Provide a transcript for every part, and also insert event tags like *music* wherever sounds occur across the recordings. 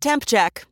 Temp check.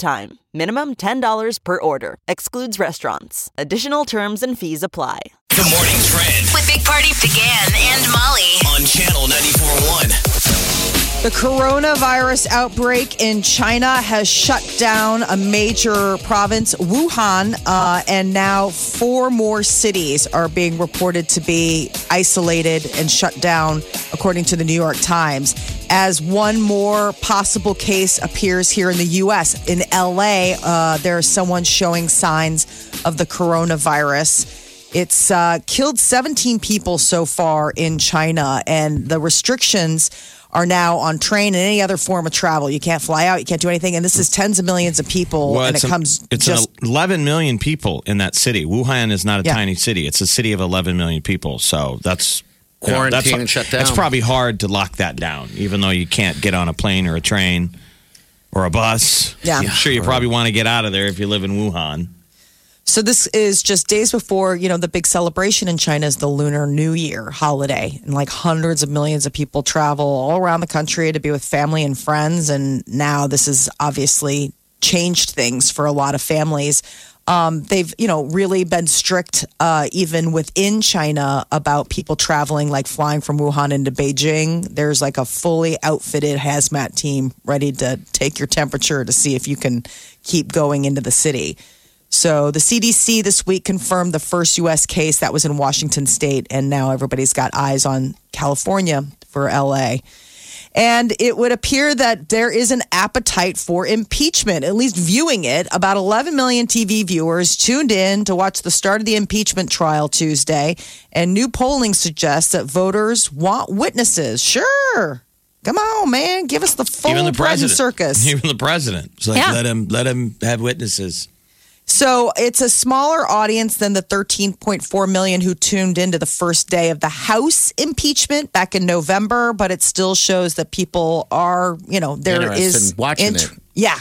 time. Minimum $10 per order. Excludes restaurants. Additional terms and fees apply. The morning trend With Big Party DeGan and Molly. on channel 94.1. The coronavirus outbreak in China has shut down a major province, Wuhan, uh, and now four more cities are being reported to be isolated and shut down, according to the New York Times. As one more possible case appears here in the U.S. In LA, uh, there's someone showing signs of the coronavirus. It's uh, killed 17 people so far in China, and the restrictions are now on train and any other form of travel. You can't fly out, you can't do anything, and this is tens of millions of people, Well, and it an- comes It's just an 11 million people in that city. Wuhan is not a Yeah. tiny city. It's a city of 11 million people. So that's you know, Quarantine that's, and shut It's down. probably hard to lock that down, even though you can't get on a plane or a train or a bus. Yeah. I'm sure you probably want to get out of there if you live in Wuhan. So this is just days before, you know, the big celebration in China is the Lunar New Year holiday. And like hundreds of millions of people travel all around the country to be with family and friends. And now this is obviously changed things for a lot of families. Um, they've, you know, really been strict, uh, even within China about people traveling, like flying from Wuhan into Beijing. There's like a fully outfitted hazmat team ready to take your temperature to see if you can keep going into the city. So the CDC this week confirmed the first U.S. case that was in Washington state, and now everybody's got eyes on California for LA. And it would appear that there is an appetite for impeachment, at least viewing it. About 11 million TV viewers tuned in to watch the start of the impeachment trial Tuesday. And new polling suggests that voters want witnesses. Sure. Come on, man. Give us the full even the president. circus. *laughs* Even the president. It's like Yeah. let him let him have witnesses. So it's a smaller audience than the 13.4 million who tuned into the first day of the House impeachment back in November, but it still shows that people are, you know, there is in watching it. Yeah.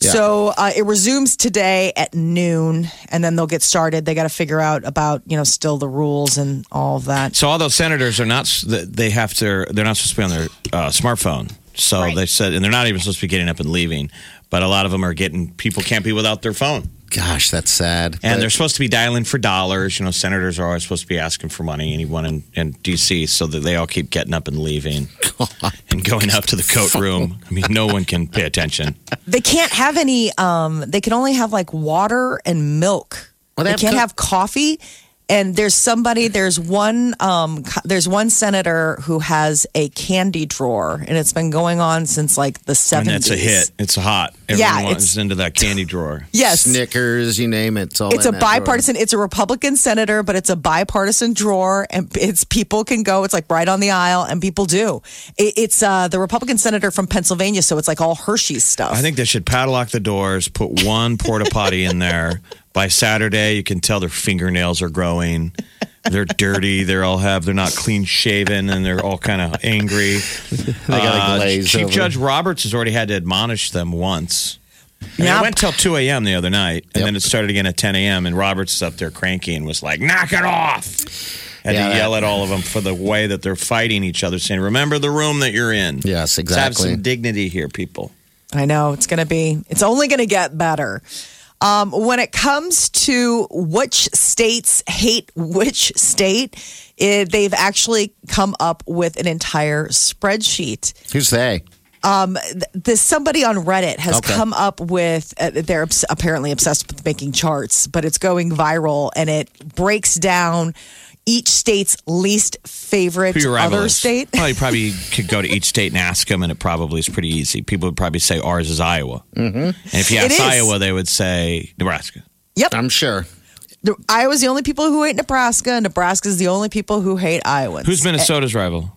Yeah. So uh, it resumes today at noon, and then they'll get started. They got to figure out about you know still the rules and all of that. So all those senators are not. They have to. They're not supposed to be on their uh, smartphone. So Right. they said, and they're not even supposed to be getting up and leaving. But a lot of them are getting. People can't be without their phone, Gosh, that's sad. and But- they're supposed to be dialing for dollars. You know, senators are always supposed to be asking for money. Anyone in, in D.C. So that they all keep getting up and leaving and going up to the coat *laughs* room. I mean, no one can pay attention. They can't have any. Um, they can only have like water and milk. Well, they they, have can't co- have coffee. And there's somebody. There's one. Um, there's one senator who has a candy drawer, and it's been going on since like the And seventies. it's a hit. It's hot. Everyone Yeah, wants it's- into that candy drawer. *laughs* Yes, Snickers, you name it. It's, all it's a in that drawer. bipartisan. It's a Republican senator, but it's a bipartisan drawer, and it's people can go. It's like right on the aisle, and people do. It, it's uh, the Republican senator from Pennsylvania, so it's like all Hershey's stuff. I think they should padlock the doors, put one porta potty in there. By Saturday, you can tell their fingernails are growing. They're dirty. They're all have. They're not clean shaven, and they're all kind of angry. *laughs* They got a uh, glaze Chief over. Judge Roberts has already had to admonish them once. I mean, It went till 2 a.m. the other night, and Yep. then it started again at 10 a.m. And Roberts is up there cranky and was like, "Knock it off!" Had Yeah, to yell at all of them for the way that they're fighting each other, saying, "Remember the room that you're in." Yes, Let's have exactly. some dignity here, people. I know it's going to be, it's only going to get better. Um, when it comes to which states hate which state, it, they've actually come up with an entire spreadsheet. Who's they? Um, This somebody on Reddit has Okay. come up with. Uh, they're obs- apparently obsessed with making charts, but it's going viral, and it breaks down each state's least favorite Who your rival other is. state. Well, you probably *laughs* could go to each state and ask them, and it probably is pretty easy. People would probably say ours is Iowa. Mm-hmm. And if you ask. Iowa, they would say Nebraska. Yep, I'm sure. The- Iowa's the only people who hate Nebraska. and Nebraska's the only people who hate Iowa. Who's Minnesota's rival?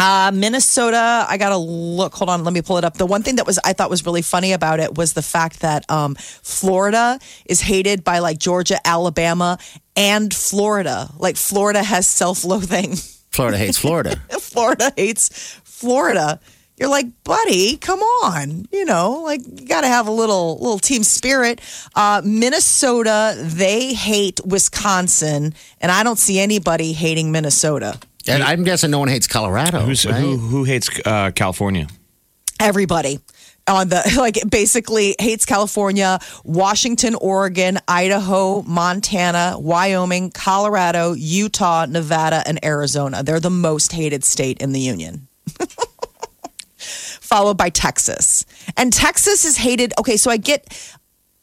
Uh, Minnesota, I gotta look. Hold on, let me pull it up. The one thing that was I thought was really funny about it was the fact that um, Florida is hated by like Georgia, Alabama, and Florida. Like Florida has self-loathing. Florida hates Florida. *laughs* Florida hates Florida. You're like, buddy, come on. You know, like you got to have a little little team spirit. Uh, Minnesota, they hate Wisconsin, and I don't see anybody hating Minnesota. And I'm guessing no one hates Colorado. Who's, right? who, who hates uh, California? Everybody on the *laughs* like basically hates California, Washington, Oregon, Idaho, Montana, Wyoming, Colorado, Utah, Nevada, and Arizona. They're the most hated state in the union. *laughs* Followed by Texas. And Texas is hated. Okay, so I get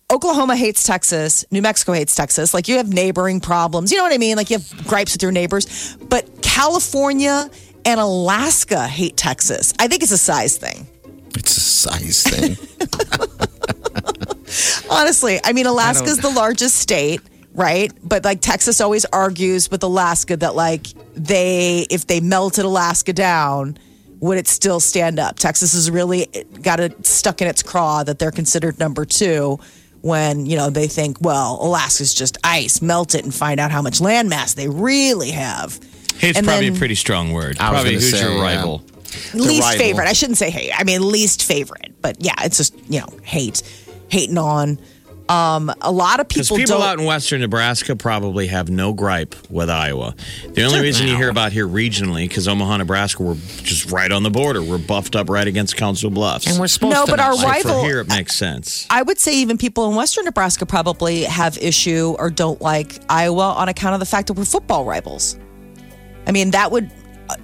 Oklahoma hates Texas, New Mexico hates Texas. Like you have neighboring problems. You know what I mean? Like you have gripes with your neighbors. But California and Alaska hate Texas. I think it's a size thing. It's a size thing. *laughs* Honestly, I mean, Alaska's the largest state, right? But like Texas always argues with Alaska that like they, if they melted Alaska down, would it still stand up? Texas has really eh, got it stuck in its craw that they're considered number two when, you know, they think, well, Alaska's just ice, melt it and find out how much landmass they really have. Hate's And probably then- a pretty strong word. I was Probably gonna who's say, your yeah. rival? least rival. favorite. I shouldn't say hate. I mean least favorite. But yeah, it's just you know hate, hating on. Um, a lot of people, people don't. out in western Nebraska probably have no gripe with Iowa. The only reason you hear about here regionally, because Omaha, Nebraska, we're just right on the border. We're buffed up right against Council Bluffs. and we're supposed No, to but not our like- so rival- for here, it makes sense. I would say even people in western Nebraska probably have issue or don't like Iowa on account of the fact that we're football rivals. I mean, that would,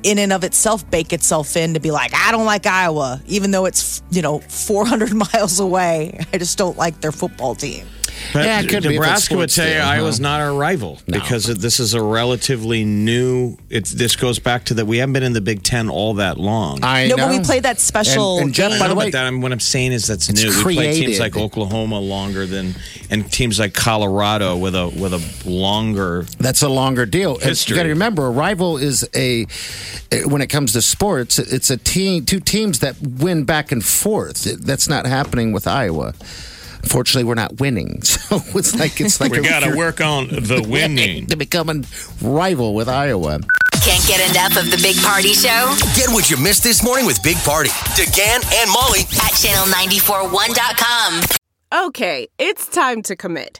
in and of itself, bake itself in to be like, I don't like Iowa, even though it's you know 400 *laughs* miles away. I just don't like their football team. But Yeah, it could be Nebraska would sports tell you team, Iowa's not our rival because this is a relatively new. It's this goes back to that we haven't been in the Big Ten all that long. I no, know. but we played that special. And- and Jeff, game. by the way, that, I'm, what I'm saying is that's It's new. We play teams like Oklahoma longer than, and teams like Colorado with a with a longer. That's a longer deal. And History. You got to remember, a rival is a eh, when it comes to sports, it's a team, two teams that win back and forth. That's not happening with Iowa. Unfortunately, we're not winning, *laughs* so it's like it's like We got to work on the *laughs* winning. to become a rival with Iowa. Can't get enough of the Big Party Show Get what you missed this morning with Big Party, DeGan and Molly at channel941.com. Okay, it's time to commit.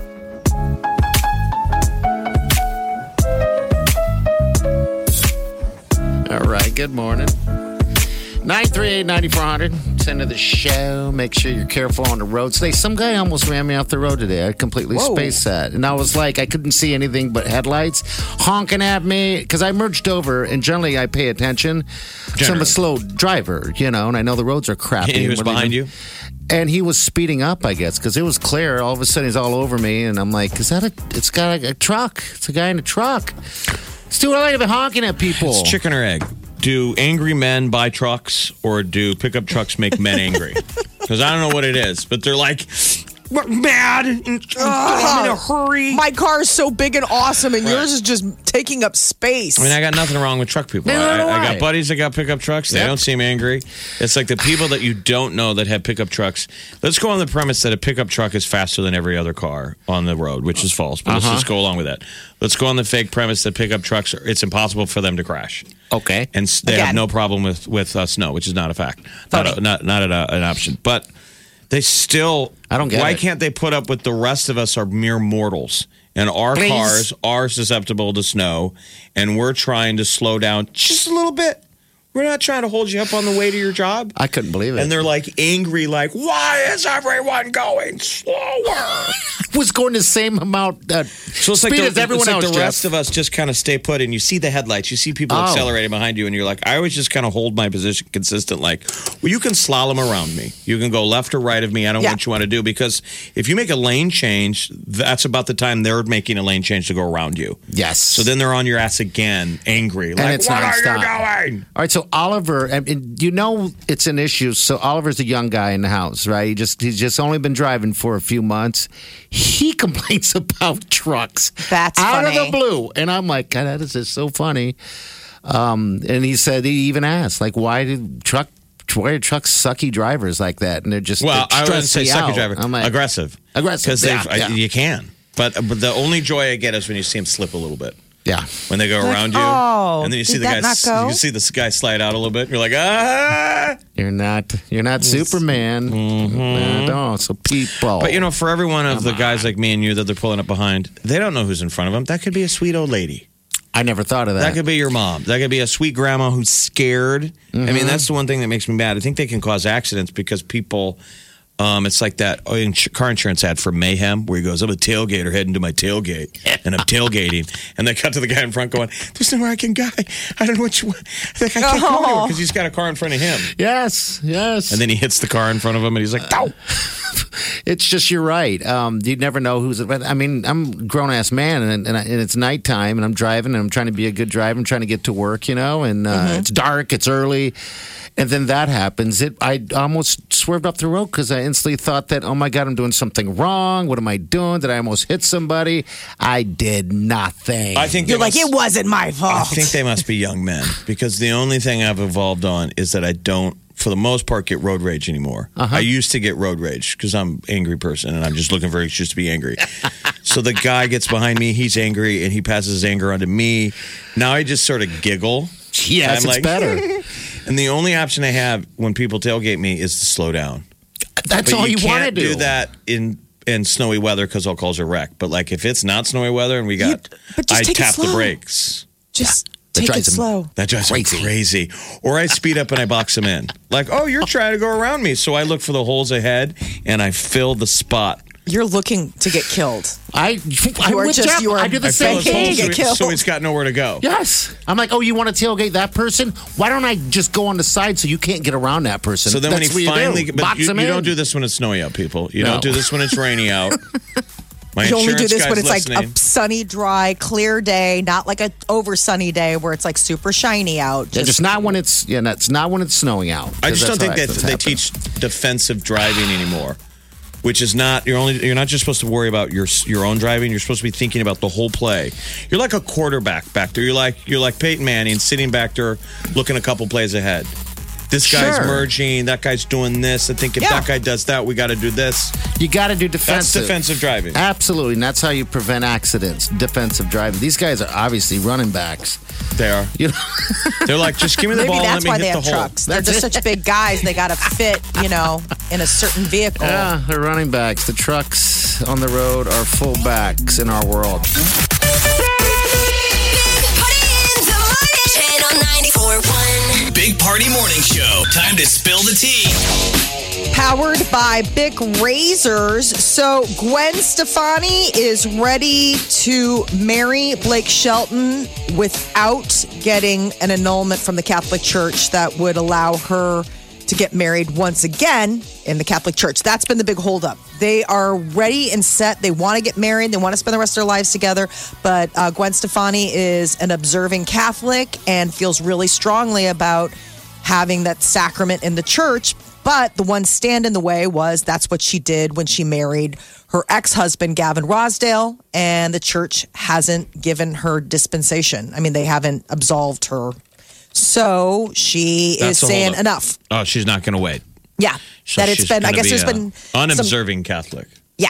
Good morning. 938-9400. Send to the show. Make sure you're careful on the road. Today, some guy almost ran me off the road today. I completely spaced that. And I was like, I couldn't see anything but headlights honking at me because I merged over and generally I pay attention. So I'm a slow driver, you know, and I know the roads are crappy. He was behind you. And he was speeding up, I guess, because it was clear. All of a sudden, he's all over me, and I'm like, "Is that a? It's got a, a truck. It's a guy in a truck. Stu, I like to be honking at people. It's chicken or egg. Do angry men buy trucks or do pickup trucks make men angry? *laughs* Because I don't know what it is, but they're like, mad and I'm in a hurry. My car is so big and awesome, and yours is just taking up space. I mean, I got nothing wrong with truck people. Neither I, do I I. got buddies that got pickup trucks. They Yep. don't seem angry. It's like the people that you don't know that have pickup trucks. Let's go on the premise that a pickup truck is faster than every other car on the road, which is false. But let's Uh-huh. just go along with that. Let's go on the fake premise that pickup trucks are, it's impossible for them to crash. Okay. and s- they have Again. no problem with with uh, snow, which is not a fact, not a, not not an, uh, an option. But they still, I don't get why it. can't they put up with the rest of us are mere mortals, and our Please. cars are susceptible to snow, and we're trying to slow down just a little bit. We're not trying to hold you up on the way to your job. I couldn't believe it. And they're like angry, like, why is everyone going slower? *laughs* was going the same amount uh, So it's speed like the, as everyone it's like else. the rest of us just kind of stay put, and you see the headlights, you see people Oh. accelerating behind you, and you're like, I always just kind of hold my position consistent. Like, well, you can slalom around me, you can go left or right of me. I don't know what you want to do because if you make a lane change, that's about the time they're making a lane change to go around you. yes. So then they're on your ass again, angry, like, it's what are nonstop. you doing? All right, so Oliver, I mean, you know it's an issue. So Oliver's a young guy in the house, right? He just he's just only been driving for a few months. He *laughs* complains about trucks. That's out funny. of the blue, and I'm like, God, that is just so funny. Um, and he said he even asked, like, why did truck why are trucks sucky drivers like that? And they're just Well, they I wouldn't stress say me sucky out. driver, I'm like, aggressive, Aggressive, because yeah, yeah. you can. But, but the only joy I get is when you see them slip a little bit. Yeah. when they go around you, oh, and then you see the that guy. not? You see this guy slide out a little bit. You're like, ah. You're not you're not Superman. No, so people. But you know, for every one of the guys like me and you that they're pulling up behind, they don't know who's in front of them. That could be a sweet old lady. I never thought of That that. could be your mom. That could be a sweet grandma who's scared. I Mm-hmm. mean, that's the one thing that makes me mad. I think they can cause accidents because people. Um, it's like that oh, car insurance ad for Mayhem where he goes, I'm a tailgater heading to my tailgate *laughs* and I'm tailgating. And they cut to the guy in front going, There's nowhere I can go. I don't know what you want. Like, I can't go anywhere because he's got a car in front of him. yes, yes. And then he hits the car in front of him and he's like, Ow. *laughs* It's just you're right. Um, you never know who's. I mean, I'm a grown ass man, and and, I, and it's nighttime, and I'm driving, and I'm trying to be a good driver. I'm trying to get to work, you know, and uh, Mm-hmm. it's dark, it's early, and then that happens. It I almost swerved up the road because I instantly thought that, oh my god, I'm doing something wrong. What am I doing? Did I almost hit somebody? I did nothing. I think You're they like, must- it wasn't my fault. I think they must be young men *laughs* because the only thing I've evolved on is that I don't, for the most part, get road rage anymore. Uh-huh. I used to get road rage because I'm an angry person and I'm just looking for an excuse to be angry. *laughs* so the guy gets behind me, he's angry, and he passes his anger onto me. Now I just sort of giggle. yes, I'm it's like- better. *laughs* And the only option I have when people tailgate me is to slow down. That's But all you, want to can't do. that in in snowy weather because I'll cause a wreck. But like if it's not snowy weather and we got, but just I take it tap the slow. brakes. Just That take it drives him- slow. That drives me Crazy. crazy. Or I speed up and I box them in. Like, oh, you're trying to go around me. So I look for the holes ahead and I fill the spot. You're looking to get killed. I, I You are with just- Jeff. you are- I do the I fill same his holes thing. so, Get he- killed. so he's got nowhere to go. Yes. I'm like, oh, you want to tailgate that person? Why don't I just go on the side so you can't get around that person? So then That's when he what you finally, do. but box you, him you in. don't do this when it's snowy out, people. You No. don't do this when it's rainy *laughs* out. My You only do insurance this when guy's it's like listening. a sunny, dry, clear day, not like a over sunny day where it's like super shiny out. Yeah, just not when it's yeah, that's not when it's snowing out. I just don't think that that they teach defensive driving anymore. Which is not you're only you're not just supposed to worry about your your own driving. You're supposed to be thinking about the whole play. You're like a quarterback back there. You're like you're like Peyton Manning sitting back there looking a couple plays ahead. This guy's Sure. merging. That guy's doing this. I think if Yeah. that guy does that, we got to do this. You got to do defensive. That's defensive. defensive driving. Absolutely, and that's how you prevent accidents. Defensive driving. These guys are obviously running backs. They are. You know, *laughs* They're like, just give me the Maybe ball that's and let why me they hit have hole. trucks. They're just such big guys. They got to fit, you know, in a certain vehicle. yeah, they're running backs. The trucks on the road are full backs in our world. Party in the morning. Channel 94.1. Big Party Morning Show. Time to spill the tea. Powered by Bic Razors. So Gwen Stefani is ready to marry Blake Shelton without getting an annulment from the Catholic Church that would allow her to get married once again in the Catholic Church. That's been the big holdup. They are ready and set. They want to get married. They want to spend the rest of their lives together. But uh, Gwen Stefani is an observing Catholic and feels really strongly about having that sacrament in the church but the one stand in the way was that's what she did when she married her ex husband, Gavin Rossdale, and the church hasn't given her dispensation. I mean, they haven't absolved her. So she That's is saying holdup. enough. Oh, she's not going to wait. Yeah. So that it's she's been, I gonna guess be there's a been some- unobserving Catholic. yeah.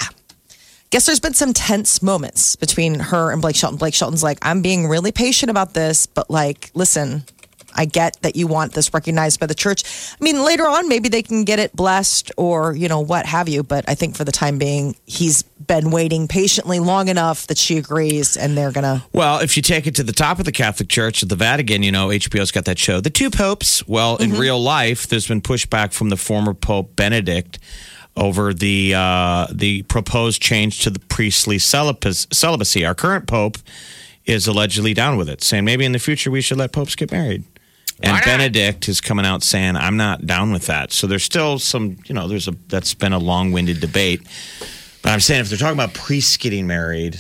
Guess there's been some tense moments between her and Blake Shelton. Blake Shelton's like, I'm being really patient about this, but like, listen, I get that you want this recognized by the church. I mean, later on, maybe they can get it blessed or, you know, what have you. But I think for the time being, he's been waiting patiently long enough that she agrees and they're going to. Well, if you take it to the top of the Catholic Church at the Vatican, you know, HBO's got that show, The Two Popes. Well, in real life, there's been pushback from the former Pope Benedict over the uh, the proposed change to the priestly celibacy. Our current Pope is allegedly down with it, saying maybe in the future we should let popes get married. And Benedict is coming out saying, I'm not down with that. So there's still some, you know, there's a, that's been a long winded debate. But I'm saying if they're talking about priests getting married,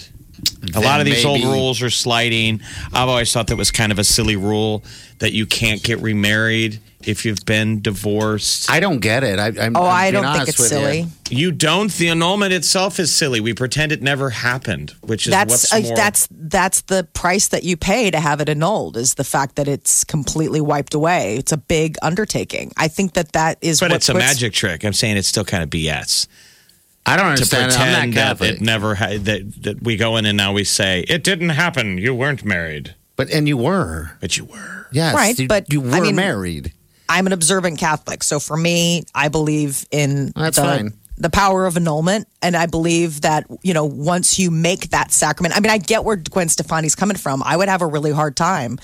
a lot of these old rules are sliding. I've always thought that was kind of a silly rule that you can't get remarried if you've been divorced. I don't get it. I, I'm, Oh, I'm I don't think it's silly. You. you don't. The annulment itself is silly. We pretend it never happened, which is That's what's uh, that's that's the price that you pay to have it annulled is the fact that it's completely wiped away. It's a big undertaking. I think that that is but what it's a magic trick. I'm saying it's still kind of BS I don't to understand. it. I'm pretend not that Catholic. it never ha- that that we go in and now we say it didn't happen. You weren't married, but and you were. but you were. Yes, Right, you, but, you were I mean- married. I'm an observant Catholic. So for me, I believe in That's the, fine. the power of annulment. And I believe that, you know, once you make that sacrament, I mean, I get where Gwen Stefani's coming from. I would have a really hard time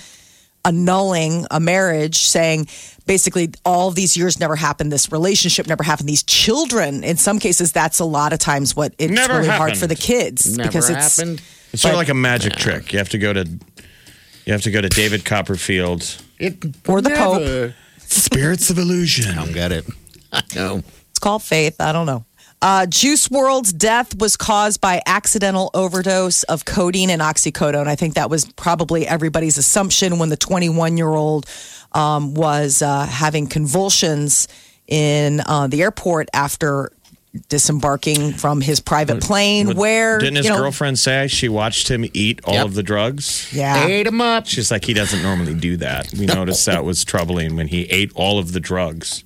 annulling a marriage, saying basically all these years never happened, this relationship never happened, these children. In some cases, that's a lot of times what it's Never really hard for the kids Never because it's happened. It's sort of like a magic trick. You have to go to you have to go to David Copperfield. It Or the Pope. Spirits of illusion. *laughs* I don't get it. I know. It's called faith. I don't know. Uh, Juice WRLD's death was caused by accidental overdose of codeine and oxycodone. I think that was probably everybody's assumption when the 21 year old um, was uh, having convulsions in uh, the airport after disembarking from his private plane. where didn't his you know, girlfriend say she watched him eat all Yep. of the drugs? Yeah. Ate him up. She's like, he doesn't normally do that. We *laughs* noticed that was troubling when he ate all of the drugs.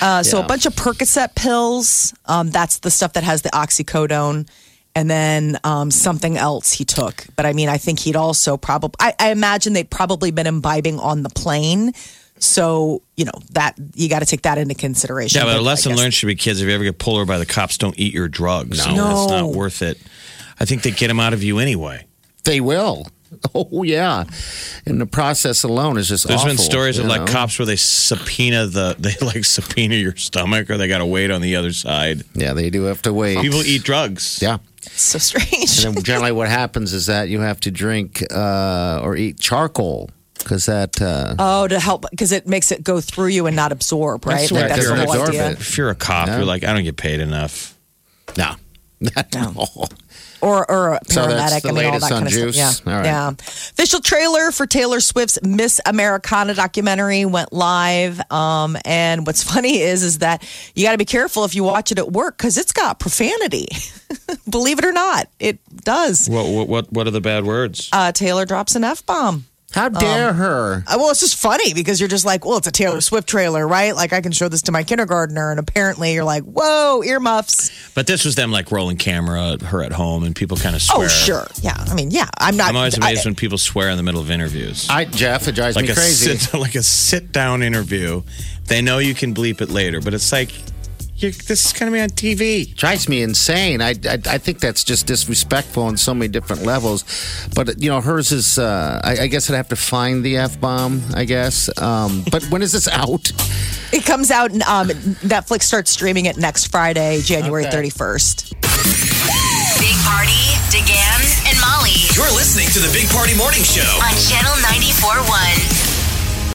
Uh, so a bunch of Percocet pills. Um, that's the stuff that has the oxycodone. And then um, something else he took. But I mean, I think he'd also probably, I, I imagine they'd probably been imbibing on the plane. So, you know, that you got to take that into consideration. Yeah, but a I lesson learned should be kids. If you ever get pulled over by the cops, don't eat your drugs. No. No. It's not worth it. I think they get them out of you anyway. They will. *laughs* Oh yeah. And the process alone is just. There's been stories of you like cops where they subpoena the *laughs* they like subpoena your stomach or they got to wait on the other side. Yeah, they do have to wait. People eat drugs. Yeah. So strange. And then *laughs* generally, what happens is that you have to drink uh, or eat charcoal because that. Uh, Oh, to help because it makes it go through you and not absorb, right? That's Like what that's the whole absorb idea. it. If you're a cop, Yeah. you're like, I don't get paid enough. no. *laughs* no. or or a paramedic. So that's the I mean, all that on kind of Juice? stuff. Yeah, All right. yeah. Official trailer for Taylor Swift's Miss Americana documentary went live. Um, and what's *laughs* funny is is that you got to be careful if you watch it at work because it's got profanity. *laughs* Believe it or not, it does. What what what, what are the bad words? Uh, Taylor drops an f bomb. How dare her? Uh, Well, it's just funny because you're just like, well, it's a Taylor Swift trailer, right? Like I can show this to my kindergartner, and apparently you're like, whoa, earmuffs. But this was them like rolling camera, her at home, and people kind of swear. Oh, sure, yeah. I mean, yeah. I'm not. I'm always I- amazed when people swear in the middle of interviews. I Jeff, it drives like me a crazy. sit, *laughs* like a sit down interview. They know you can bleep it later, but it's like you're, this is going to be on TV. drives me insane. I, I I think that's just disrespectful on so many different levels. But you know, hers is. Uh, I, I guess I'd have to find the f bomb. I guess. Um, but when is this out? It comes out, and um, Netflix starts streaming it next Friday, January Okay. 31st. Big Party, DeGan, and Molly You're listening to the Big Party Morning Show. on Channel 94.1.